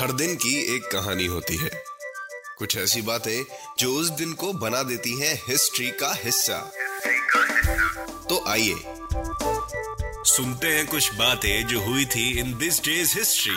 हर दिन की एक कहानी होती है। कुछ ऐसी बातें जो उस दिन को बना देती हैं हिस्ट्री का हिस्सा। तो आइए सुनते हैं कुछ बातें जो हुई थी इन दिस डेज़ हिस्ट्री.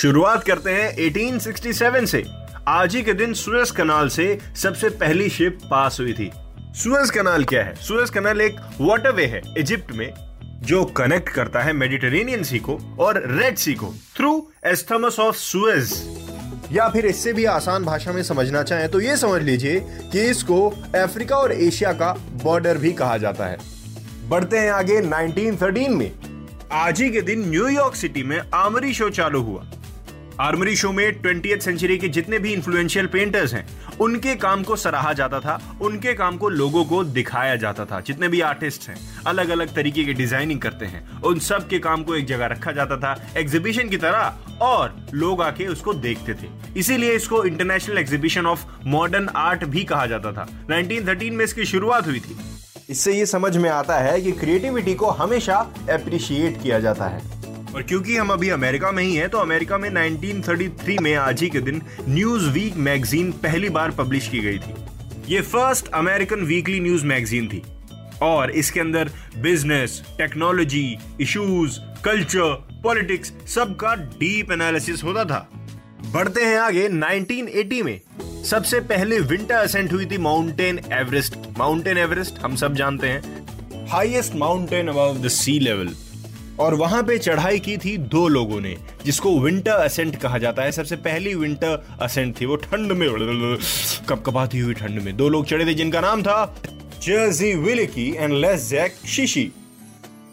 शुरुआत करते हैं 1867 से। आज ही के दिन सुएज कनाल से सबसे पहली शिप पास हुई थी। सुएज कनाल क्या है? सुएज कनाल एक वाटरवे है इजिप्ट में। जो कनेक्ट करता है मेडिटेरेनियन सी को और रेड सी को थ्रू एस्थमस ऑफ़ सुएज या फिर इससे भी आसान भाषा में समझना चाहें तो ये समझ लीजिए कि इसको अफ्रीका और एशिया का बॉर्डर भी कहा जाता है। बढ़ते हैं आगे 1913 में। आज ही के दिन न्यूयॉर्क सिटी में आमरी शो चालू हुआ। आर्मरी शो में ट्वेंटी सेंचुरी के जितने भी इन्फ्लुएंशियल पेंटर्स हैं, उनके काम को सराहा जाता था, उनके काम को लोगों को दिखाया जाता था। जितने भी आर्टिस्ट हैं अलग अलग तरीके की डिज़ाइनिंग करते हैं, उन सब के काम को एक जगह रखा जाता था एग्जीबिशन की तरह, और लोग आके उसको देखते थे। इसीलिए इसको international exhibition of modern art भी कहा जाता था। 1913 में इसकी शुरुआत हुई थी। इससे ये समझ में आता है कि क्रिएटिविटी को हमेशा अप्रिशिएट किया जाता है। और क्योंकि हम अभी अमेरिका में ही हैं तो अमेरिका में 1933 में आज ही के दिन न्यूज़ वीक मैगजीन पहली बार पब्लिश की गई थी। ये first American weekly news magazine थी। और इसके अंदर business technology issues culture politics सबका डीप एनालिसिस होता था। बढ़ते हैं आगे 1980 में। सबसे पहले विंटर असेंट हुई थी माउंटेन एवरेस्ट माउंटेन एवरेस्ट हम सब जानते हैं। Highest mountain above the sea level और वहाँ पे चढ़ाई की थी दो लोगों ने, जिसको विंटर असेंट कहा जाता है। सबसे पहली विंटर असेंट थी, वो ठंड में, कपकपाती हुई ठंड में। दो लोग चढ़े थे, जिनका नाम था Jerzy Wielicki and Leszek Cichy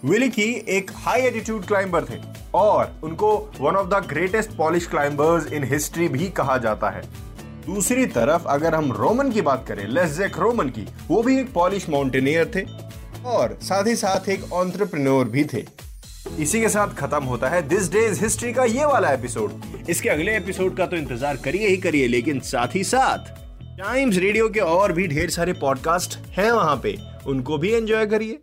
Wielicki एक हाई एटीट्यूड क्लाइंबर थे, और उनको one of the greatest Polish climbers in history भी कहा जाता है। दूसरी तरफ़, अगर हम रोमन की बात करें लेजेक रोमन की, वो भी एक पॉलिश माउंटेनियर थे, और साथ ही साथ एक ऑन्ट्रप्रनोर भी थे। इसी के साथ खत्म होता है दिस डेज़ हिस्ट्री का ये वाला एपिसोड इसके अगले एपिसोड का तो इंतज़ार करिए ही करिए, लेकिन साथ ही साथ टाइम्स रेडियो के और भी ढेर सारे पॉडकास्ट हैं वहाँ पे। उनको भी एंजॉय करिए।